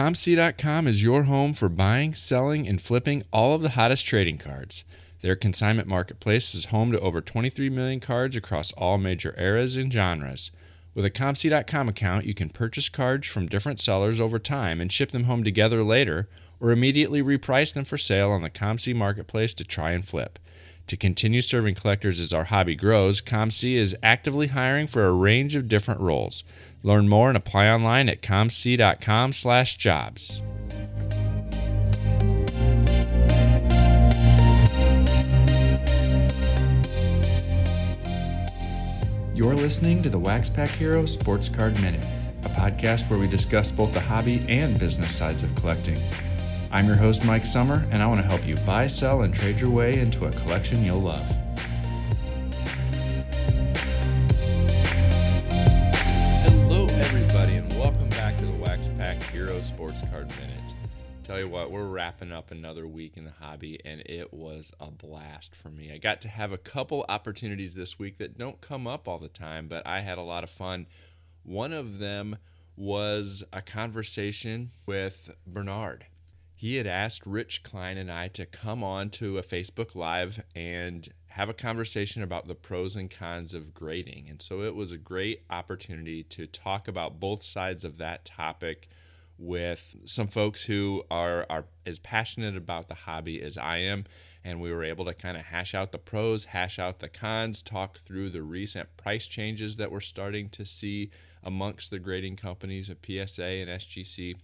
ComC.com is your home for buying, selling, and flipping all of the hottest trading cards. Their consignment marketplace is home to over 23 million cards across all major eras and genres. With a ComC.com account, you can purchase cards from different sellers over time and ship them home together later, or immediately reprice them for sale on the ComC marketplace to try and flip. To continue serving collectors as our hobby grows, ComC is actively hiring for a range of different roles. Learn more and apply online at comc.com/jobs. You're listening to the Wax Pack Hero Sports Card Minute, a podcast where we discuss both the hobby and business sides of collecting. I'm your host, Mike Sommer, and I want to help you buy, sell, and trade your way into a collection you'll love. Hello, everybody, and welcome back to the Wax Pack Hero Sports Card Minute. Tell you what, we're wrapping up another week in the hobby, and it was a blast for me. I got to have a couple opportunities this week that don't come up all the time, but I had a lot of fun. One of them was a conversation with Bernard he had asked Rich Klein and I to come on to a Facebook Live and have a conversation about the pros and cons of grading. And so it was a great opportunity to talk about both sides of that topic with some folks who are, are as passionate about the hobby as I am. And we were able to kind of hash out the pros, hash out the cons, talk through the recent price changes that we're starting to see amongst the grading companies of PSA and SGC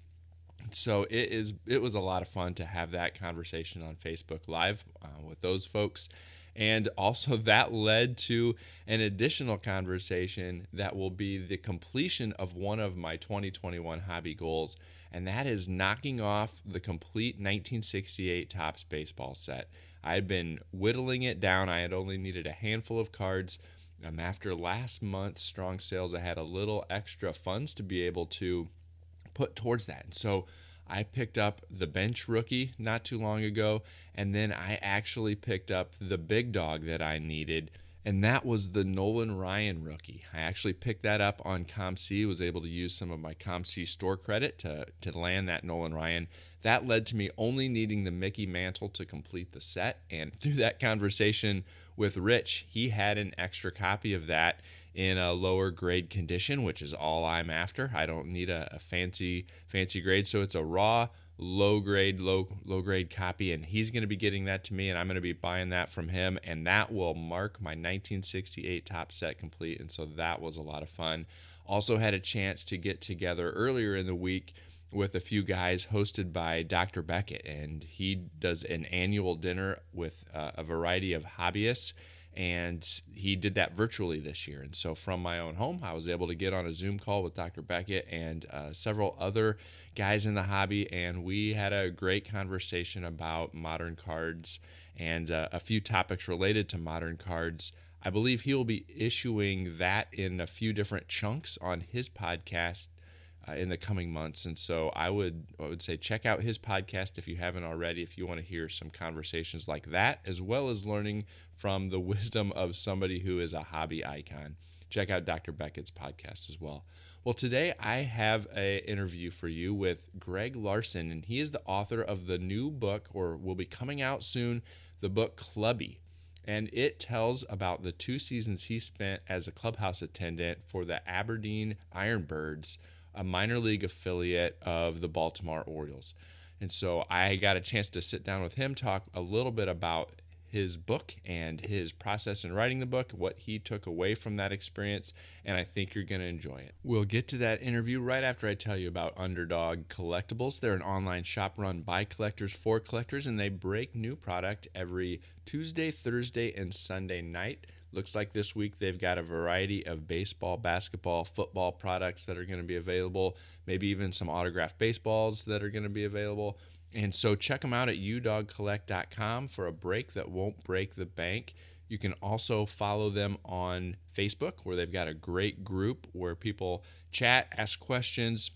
so it is it was a lot of fun to have that conversation on Facebook Live uh, with those folks. And also, that led to an additional conversation that will be the completion of one of my 2021 hobby goals, and that is knocking off the complete 1968 Topps baseball set. I had been whittling it down, I had only needed a handful of cards. Um, after last month's strong sales, I had a little extra funds to be able to put towards that. And so I picked up the bench rookie not too long ago, and then I actually picked up the big dog that I needed, and that was the Nolan Ryan rookie. I actually picked that up on ComC, was able to use some of my ComC store credit to, to land that Nolan Ryan. That led to me only needing the Mickey Mantle to complete the set, and through that conversation with Rich, he had an extra copy of that in a lower grade condition, which is all I'm after. I don't need a, a fancy fancy grade, so it's a raw low grade low low grade copy and he's going to be getting that to me and I'm going to be buying that from him and that will mark my 1968 Topps set complete and so that was a lot of fun. Also had a chance to get together earlier in the week with a few guys hosted by Dr. Beckett and he does an annual dinner with uh, a variety of hobbyists and he did that virtually this year. And so, from my own home, I was able to get on a Zoom call with Dr. Beckett and uh, several other guys in the hobby, and we had a great conversation about modern cards and uh, a few topics related to modern cards. I believe he will be issuing that in a few different chunks on his podcast uh, in the coming months. And so I would I would say check out his podcast if you haven't already. If you want to hear some conversations like that, as well as learning from the wisdom of somebody who is a hobby icon, check out Dr. Beckett's podcast as well. Well, today I have an interview for you with Greg Larson, and he is the author of the new book, or will be coming out soon, the book Clubbie and it tells about the two seasons he spent as a clubhouse attendant for the Aberdeen Ironbirds a minor league affiliate of the Baltimore Orioles. And so I got a chance to sit down with him, talk a little bit about his book and his process in writing the book, what he took away from that experience, and I think you're going to enjoy it. We'll get to that interview right after I tell you about Underdog Collectibles. They're an online shop run by collectors for collectors, and they break new product every Tuesday, Thursday, and Sunday night. Looks like this week they've got a variety of baseball, basketball, football products that are going to be available, maybe even some autographed baseballs that are going to be available. And so check them out at udogcollect.com for a break that won't break the bank. You can also follow them on Facebook, where they've got a great group where people chat, ask questions,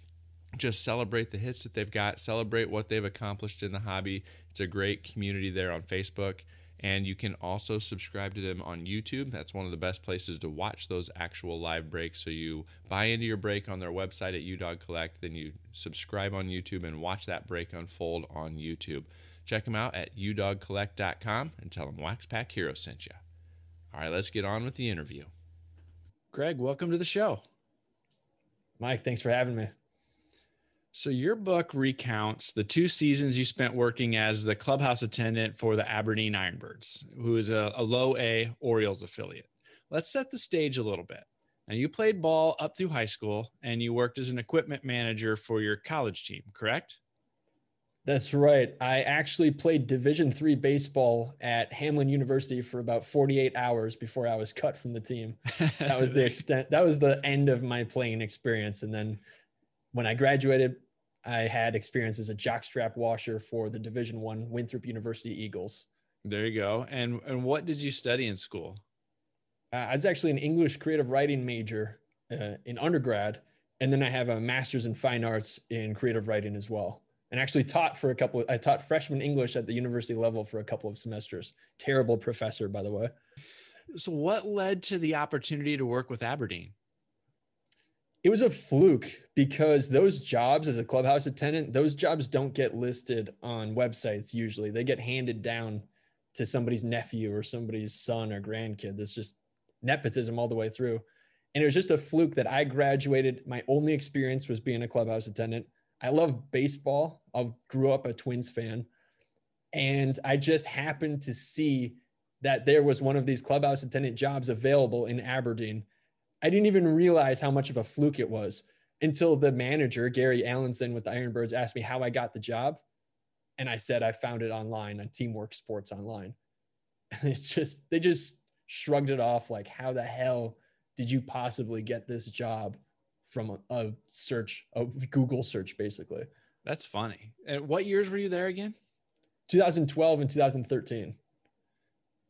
just celebrate the hits that they've got, celebrate what they've accomplished in the hobby. It's a great community there on Facebook. And you can also subscribe to them on YouTube. That's one of the best places to watch those actual live breaks. So you buy into your break on their website at UDog Collect, then you subscribe on YouTube and watch that break unfold on YouTube. Check them out at udogcollect.com and tell them Wax Pack Hero sent you. All right, let's get on with the interview. Greg, welcome to the show. Mike, thanks for having me. So, your book recounts the two seasons you spent working as the clubhouse attendant for the Aberdeen Ironbirds, who is a, a low A Orioles affiliate. Let's set the stage a little bit. Now, you played ball up through high school and you worked as an equipment manager for your college team, correct? That's right. I actually played Division three baseball at Hamline University for about 48 hours before I was cut from the team. That was the extent. That was the end of my playing experience. And then when I graduated, I had experience as a jockstrap washer for the Division One Winthrop University Eagles. There you go. And and what did you study in school? Uh, I was actually an English creative writing major uh, in undergrad, and then I have a master's in fine arts in creative writing as well and actually taught for a couple of, I taught freshman English at the university level for a couple of semesters. Terrible professor, by the way. So what led to the opportunity to work with Aberdeen? It was a fluke because those jobs as a clubhouse attendant, those jobs don't get listed on websites usually. They get handed down to somebody's nephew or somebody's son or grandkid. That's just nepotism all the way through. And it was just a fluke that I graduated. My only experience was being a clubhouse attendant. I love baseball. I grew up a Twins fan. And I just happened to see that there was one of these clubhouse attendant jobs available in Aberdeen. I didn't even realize how much of a fluke it was until the manager, Gary Allenson with the Ironbirds, asked me how I got the job. And I said I found it online on Teamwork Sports Online. And it's just, they just shrugged it off like, how the hell did you possibly get this job? from a, a search, a Google search, basically. That's funny. And what years were you there again? 2012 and 2013.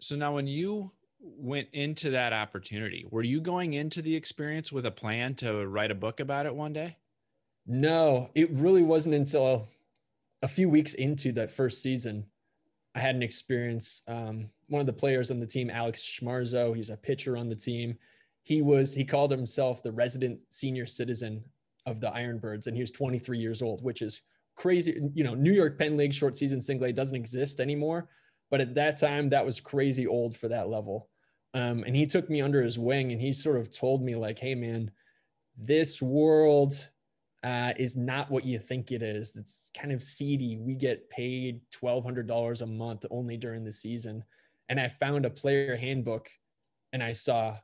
So now, when you went into that opportunity, were you going into the experience with a plan to write a book about it one day? No, it really wasn't until a few weeks into that first season I had an experience. Um, one of the players on the team, Alex Schmarzo, he's a pitcher on the team he was he called himself the resident senior citizen of the Ironbirds, and he was 23 years old, which is crazy. You know, New York Penn League short season single A doesn't exist anymore, but at that time that was crazy old for that level. Um, and he took me under his wing, and he sort of told me like, "Hey, man, this world." Uh, is not what you think it is. It's kind of seedy. We get paid $1,200 a month only during the season. And I found a player handbook and I saw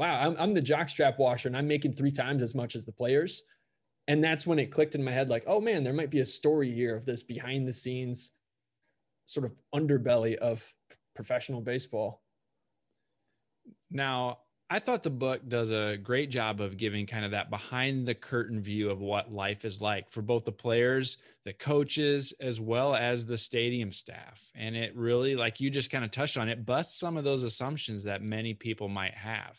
wow, I'm, I'm the jockstrap washer and I'm making three times as much as the players. And that's when it clicked in my head like, oh man, there might be a story here of this behind the scenes sort of underbelly of professional baseball. Now, I thought the book does a great job of giving kind of that behind the curtain view of what life is like for both the players, the coaches, as well as the stadium staff. And it really, like you just kind of touched on it, busts some of those assumptions that many people might have.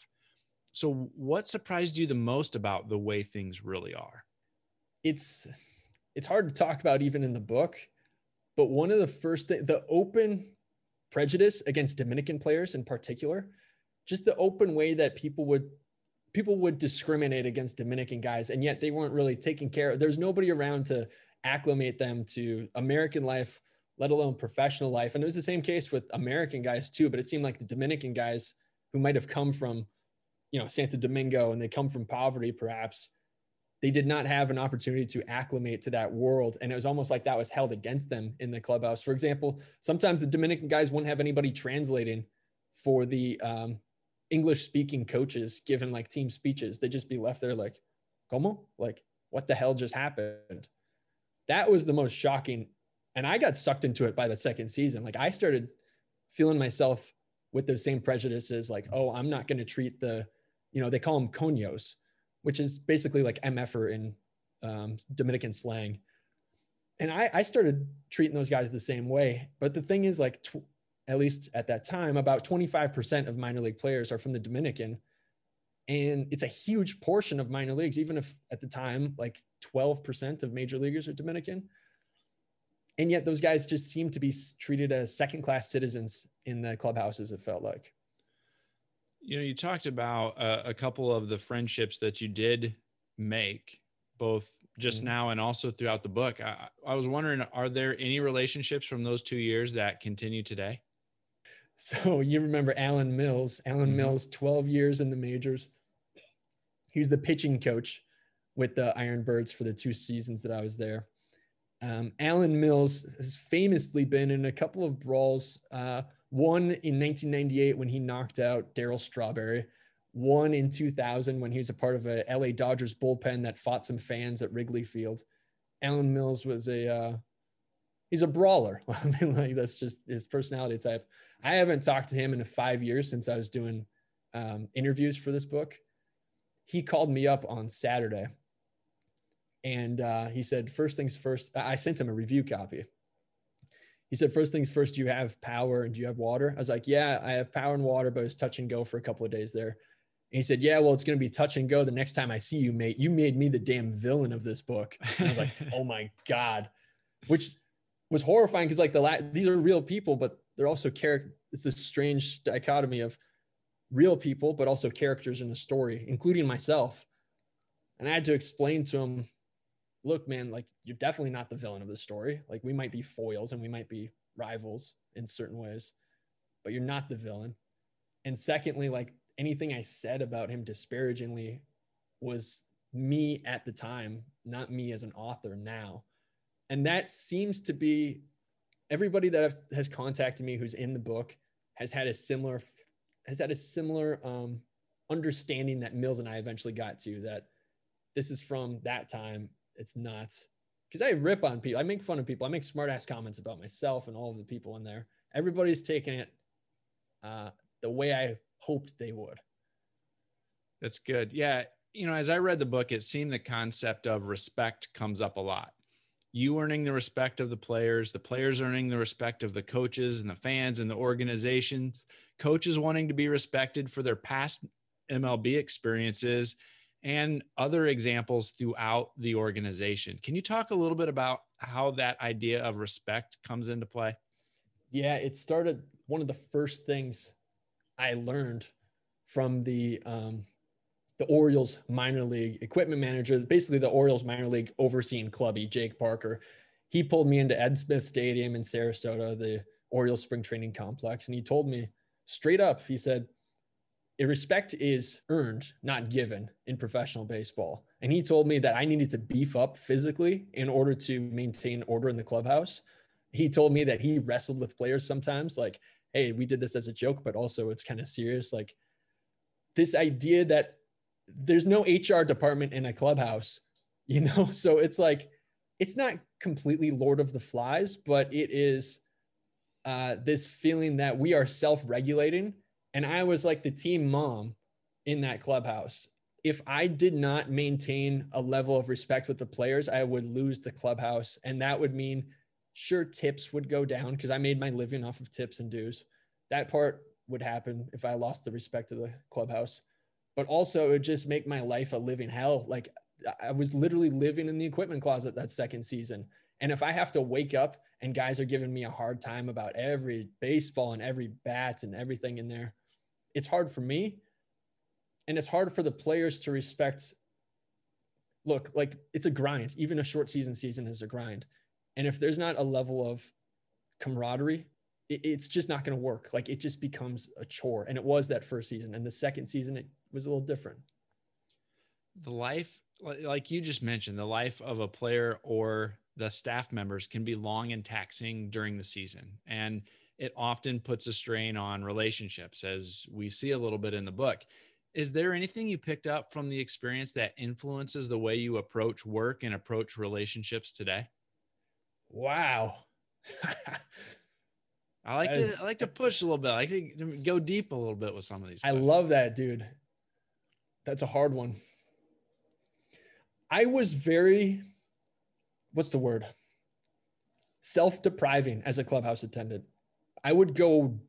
So, what surprised you the most about the way things really are? It's it's hard to talk about even in the book, but one of the first th- the open prejudice against Dominican players in particular, just the open way that people would people would discriminate against Dominican guys, and yet they weren't really taken care. of. There's nobody around to acclimate them to American life, let alone professional life. And it was the same case with American guys too. But it seemed like the Dominican guys who might have come from you know Santo Domingo and they come from poverty perhaps they did not have an opportunity to acclimate to that world and it was almost like that was held against them in the clubhouse for example sometimes the Dominican guys wouldn't have anybody translating for the um, English speaking coaches given like team speeches they'd just be left there like como like what the hell just happened that was the most shocking and I got sucked into it by the second season like I started feeling myself with those same prejudices like oh I'm not going to treat the you know, they call them conios, which is basically like MFer in um, Dominican slang. And I, I started treating those guys the same way. But the thing is, like, tw- at least at that time, about 25% of minor league players are from the Dominican. And it's a huge portion of minor leagues, even if at the time, like 12% of major leaguers are Dominican. and yet those guys just seem to be treated as second class citizens in the clubhouses. It felt like. You know, you talked about uh, a couple of the friendships that you did make, both just mm-hmm. now and also throughout the book. I, I was wondering, are there any relationships from those two years that continue today? So you remember Alan Mills? Alan mm-hmm. Mills, 12 years in the majors. He was the pitching coach with the Iron Birds for the two seasons that I was there. Um, Alan Mills has famously been in a couple of brawls. Uh, one in 1998 when he knocked out Darryl Strawberry. One in 2000 when he was a part of a LA Dodgers bullpen that fought some fans at Wrigley Field. Alan Mills was a uh, he's a brawler. I mean, like that's just his personality type. I haven't talked to him in five years since I was doing um, interviews for this book. He called me up on Saturday and uh, he said, first things first, I sent him a review copy. He said, first things first, do you have power and do you have water? I was like, yeah, I have power and water, but it's touch and go for a couple of days there. And he said, yeah, well, it's going to be touch and go the next time I see you, mate. You made me the damn villain of this book. And I was like, oh my God, which was horrifying because like the la- these are real people, but they're also character. It's this strange dichotomy of real people, but also characters in the story, including myself. And I had to explain to him look, man, like you're definitely not the villain of the story. Like we might be foils and we might be rivals in certain ways, but you're not the villain. And secondly, like anything I said about him disparagingly was me at the time, not me as an author now. And that seems to be everybody that has contacted me who's in the book has had a similar has had a similar um, understanding that Mills and I eventually got to that this is from that time it's not because I rip on people. I make fun of people. I make smart ass comments about myself and all of the people in there. Everybody's taking it uh, the way I hoped they would. That's good. Yeah. You know, as I read the book, it seemed the concept of respect comes up a lot. You earning the respect of the players, the players earning the respect of the coaches and the fans and the organizations, coaches wanting to be respected for their past MLB experiences and other examples throughout the organization. Can you talk a little bit about how that idea of respect comes into play? Yeah, it started one of the first things I learned from the um, the Orioles minor league equipment manager, basically the Orioles minor league overseeing clubby, Jake Parker. He pulled me into Ed Smith Stadium in Sarasota, the Orioles spring training complex, and he told me straight up, he said, respect is earned, not given in professional baseball. And he told me that I needed to beef up physically in order to maintain order in the clubhouse. He told me that he wrestled with players sometimes, like, hey, we did this as a joke, but also it's kind of serious. Like this idea that there's no HR department in a clubhouse, you know? So it's like, it's not completely Lord of the Flies, but it is uh, this feeling that we are self regulating and I was like the team mom in that clubhouse. If I did not maintain a level of respect with the players, I would lose the clubhouse. And that would mean, sure, tips would go down because I made my living off of tips and dues. That part would happen if I lost the respect of the clubhouse. But also, it would just make my life a living hell. Like I was literally living in the equipment closet that second season. And if I have to wake up and guys are giving me a hard time about every baseball and every bat and everything in there, it's hard for me and it's hard for the players to respect look like it's a grind even a short season season is a grind and if there's not a level of camaraderie it, it's just not going to work like it just becomes a chore and it was that first season and the second season it was a little different the life like you just mentioned the life of a player or the staff members can be long and taxing during the season and it often puts a strain on relationships, as we see a little bit in the book. Is there anything you picked up from the experience that influences the way you approach work and approach relationships today? Wow. I like to I like to push a little bit. I like to go deep a little bit with some of these. I love that, dude. That's a hard one. I was very what's the word? Self-depriving as a clubhouse attendant. I would go,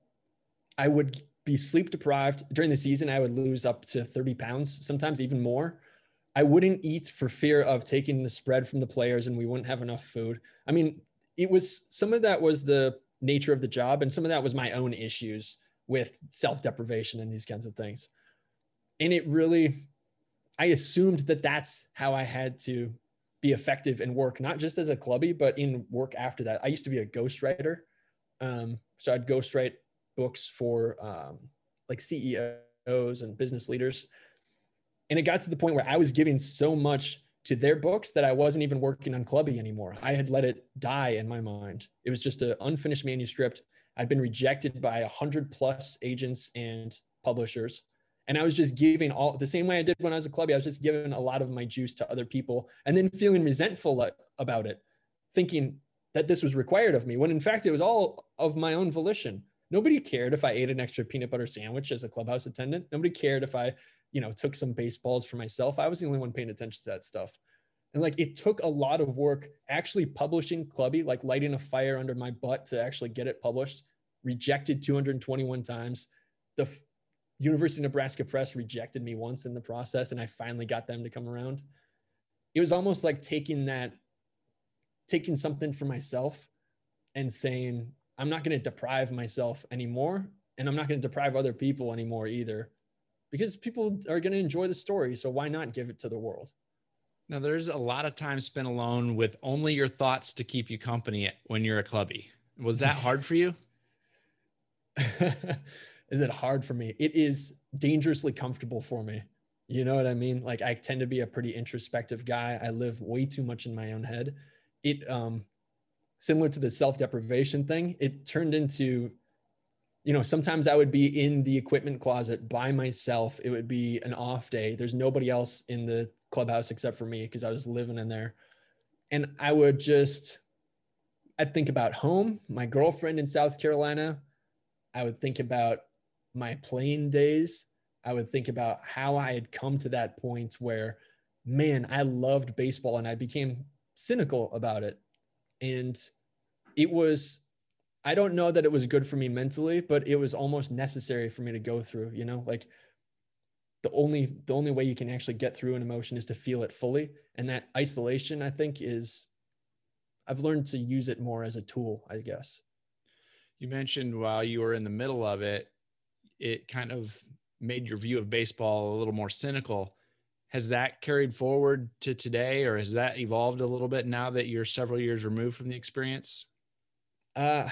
I would be sleep deprived during the season. I would lose up to 30 pounds, sometimes even more. I wouldn't eat for fear of taking the spread from the players and we wouldn't have enough food. I mean, it was some of that was the nature of the job, and some of that was my own issues with self deprivation and these kinds of things. And it really, I assumed that that's how I had to be effective in work, not just as a clubby, but in work after that. I used to be a ghostwriter. Um, so I'd ghostwrite books for um, like CEOs and business leaders. And it got to the point where I was giving so much to their books that I wasn't even working on Clubbie anymore. I had let it die in my mind. It was just an unfinished manuscript. I'd been rejected by a hundred plus agents and publishers. And I was just giving all the same way I did when I was a clubby. I was just giving a lot of my juice to other people and then feeling resentful about it, thinking that this was required of me when in fact it was all of my own volition. Nobody cared if I ate an extra peanut butter sandwich as a clubhouse attendant. Nobody cared if I you know, took some baseballs for myself. I was the only one paying attention to that stuff. And like it took a lot of work actually publishing Clubbie, like lighting a fire under my butt to actually get it published. Rejected 221 times. The F- University of Nebraska Press rejected me once in the process, and I finally got them to come around. It was almost like taking that, taking something for myself and saying, I'm not going to deprive myself anymore. And I'm not going to deprive other people anymore either because people are going to enjoy the story. So why not give it to the world? Now, there's a lot of time spent alone with only your thoughts to keep you company when you're a clubby. Was that hard for you? is it hard for me? It is dangerously comfortable for me. You know what I mean? Like I tend to be a pretty introspective guy. I live way too much in my own head. It um similar to the self-deprivation thing, it turned into you know, sometimes I would be in the equipment closet by myself. It would be an off day. There's nobody else in the clubhouse except for me because I was living in there. And I would just, I'd think about home, my girlfriend in South Carolina. I would think about my playing days. I would think about how I had come to that point where, man, I loved baseball and I became cynical about it. And it was I don't know that it was good for me mentally, but it was almost necessary for me to go through, you know, like the only the only way you can actually get through an emotion is to feel it fully. And that isolation, I think, is I've learned to use it more as a tool, I guess. You mentioned while you were in the middle of it, it kind of made your view of baseball a little more cynical. Has that carried forward to today, or has that evolved a little bit now that you're several years removed from the experience? Uh,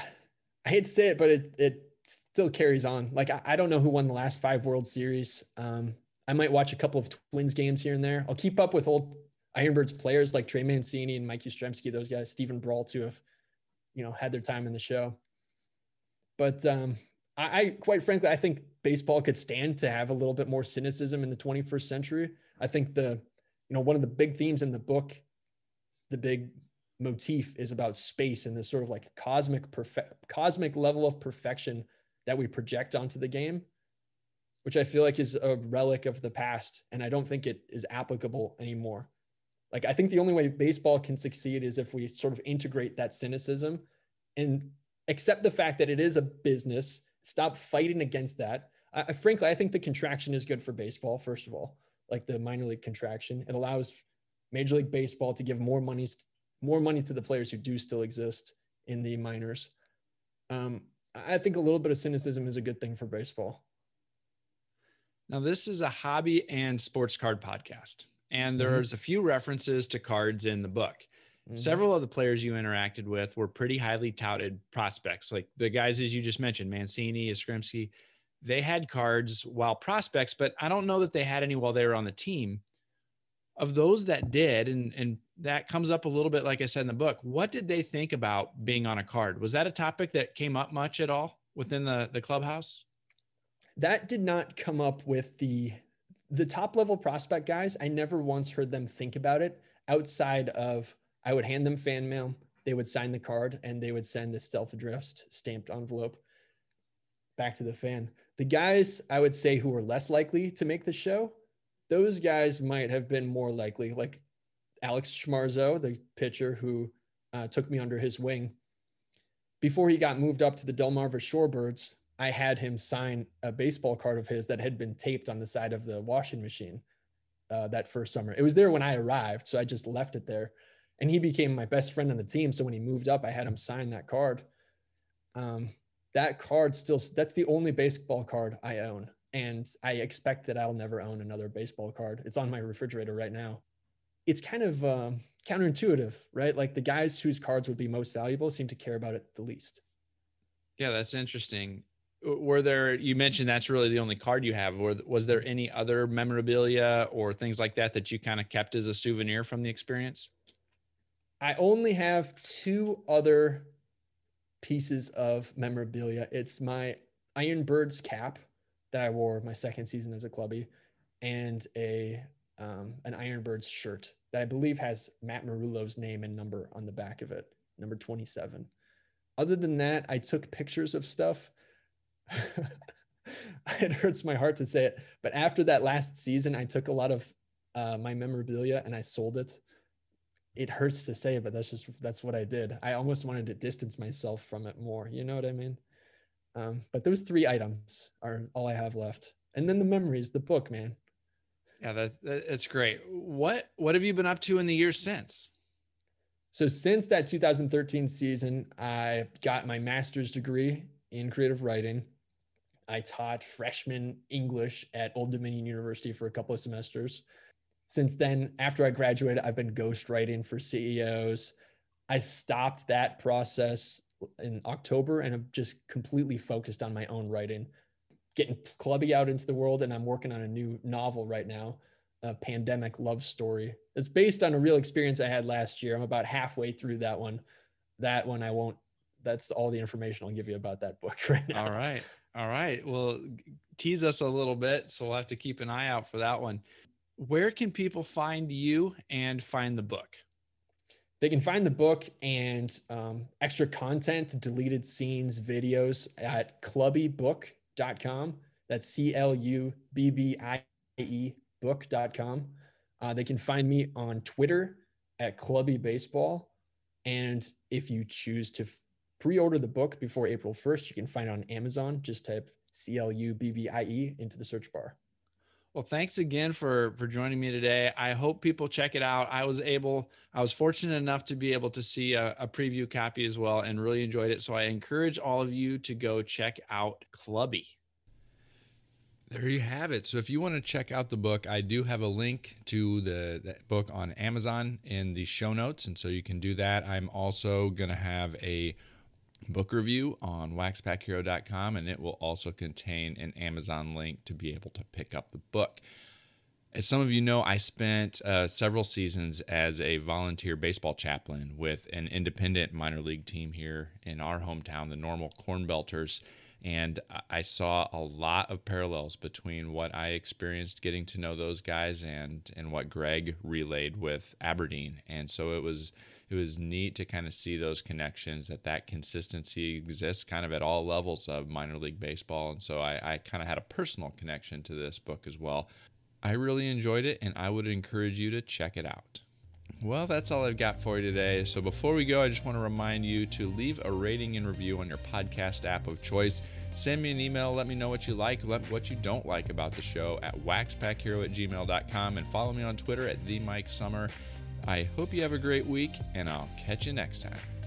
I hate to say it, but it it still carries on. Like I, I don't know who won the last five World Series. Um, I might watch a couple of Twins games here and there. I'll keep up with old Ironbirds players like Trey Mancini and Mike Yastrzemski, those guys, Steven Brault, who have, you know, had their time in the show. But um, I, I, quite frankly, I think baseball could stand to have a little bit more cynicism in the 21st century. I think the, you know, one of the big themes in the book, the big motif is about space and this sort of like cosmic perfect cosmic level of perfection that we project onto the game which i feel like is a relic of the past and i don't think it is applicable anymore like i think the only way baseball can succeed is if we sort of integrate that cynicism and accept the fact that it is a business stop fighting against that I, frankly i think the contraction is good for baseball first of all like the minor league contraction it allows major league baseball to give more money more money to the players who do still exist in the minors. Um, I think a little bit of cynicism is a good thing for baseball. Now, this is a hobby and sports card podcast, and mm-hmm. there's a few references to cards in the book. Mm-hmm. Several of the players you interacted with were pretty highly touted prospects, like the guys as you just mentioned, Mancini, Yastrzemski. They had cards while prospects, but I don't know that they had any while they were on the team of those that did, and, and that comes up a little bit, like I said in the book, what did they think about being on a card? Was that a topic that came up much at all within the, the clubhouse? That did not come up with the the top level prospect guys. I never once heard them think about it outside of I would hand them fan mail, they would sign the card, and they would send this self-addressed stamped envelope back to the fan. The guys I would say who were less likely to make the show those guys might have been more likely, like Alex Schmarzo, the pitcher who uh, took me under his wing. Before he got moved up to the Delmarva Shorebirds, I had him sign a baseball card of his that had been taped on the side of the washing machine uh, that first summer. It was there when I arrived, so I just left it there. And he became my best friend on the team. So when he moved up, I had him sign that card. Um, that card still that's the only baseball card I own, and I expect that I'll never own another baseball card. It's on my refrigerator right now. It's kind of um, counterintuitive, right? Like the guys whose cards would be most valuable seem to care about it the least. Yeah, that's interesting. Were there? You mentioned that's really the only card you have. Or was there any other memorabilia or things like that that you kind of kept as a souvenir from the experience? I only have two other pieces of memorabilia. It's my Iron Birds cap that I wore my second season as a clubby, and a um, an Iron Birds shirt that I believe has Matt Marullo's name and number on the back of it, number 27. Other than that, I took pictures of stuff. it hurts my heart to say it, but after that last season, I took a lot of uh, my memorabilia and I sold it it hurts to say, but that's just that's what I did. I almost wanted to distance myself from it more. You know what I mean? Um, but those three items are all I have left, and then the memories, the book, man. Yeah, that, that that's great. What what have you been up to in the years since? So since that 2013 season, I got my master's degree in creative writing. I taught freshman English at Old Dominion University for a couple of semesters since then, after I graduated, I've been ghostwriting for CEOs. I stopped that process in October and i've just completely focused on my own writing, getting clubbie out into the world. And I'm working on a new novel right now, a pandemic love story. It's based on a real experience I had last year. I'm about halfway through that one. That one I won't, that's all the information I'll give you about that book right now. All right. All right. Well, tease us a little bit. So we'll have to keep an eye out for that one where can people find you and find the book? They can find the book and um, extra content, deleted scenes, videos at clubbiebook.com. That's C L U B B I E book.com. Uh, they can find me on Twitter at Clubbie Baseball. And if you choose to f- pre order the book before April 1st, you can find it on Amazon. Just type C L U B B I E into the search bar. Well, thanks again for for joining me today. I hope people check it out. I was able, I was fortunate enough to be able to see a, a, preview copy as well, and really enjoyed it. So I encourage all of you to go check out Clubbie. There you have it. So if you want to check out the book, I do have a link to the, book on Amazon in the show notes, and so you can do that. I'm also going to have a book review on waxpackhero.com, and it will also contain an Amazon link to be able to pick up the book. As some of you know, I spent uh, several seasons as a volunteer baseball chaplain with an independent minor league team here in our hometown, the Normal Corn Belters. And I saw a lot of parallels between what I experienced getting to know those guys and, and what Greg relayed with Aberdeen. And so it was it was neat to kind of see those connections that that consistency exists kind of at all levels of minor league baseball. And so i, I kind of had a personal connection to this book as well. I really enjoyed it and i would encourage you to check it out well, that's all I've got for you today. So before we go, I just want to remind you to leave a rating and review on your podcast app of choice. Send me an email. Let me know what you like, what you don't like about the show at waxpackhero at gmail.com and follow me on Twitter at the Mike Sommer. I hope you have a great week, and I'll catch you next time.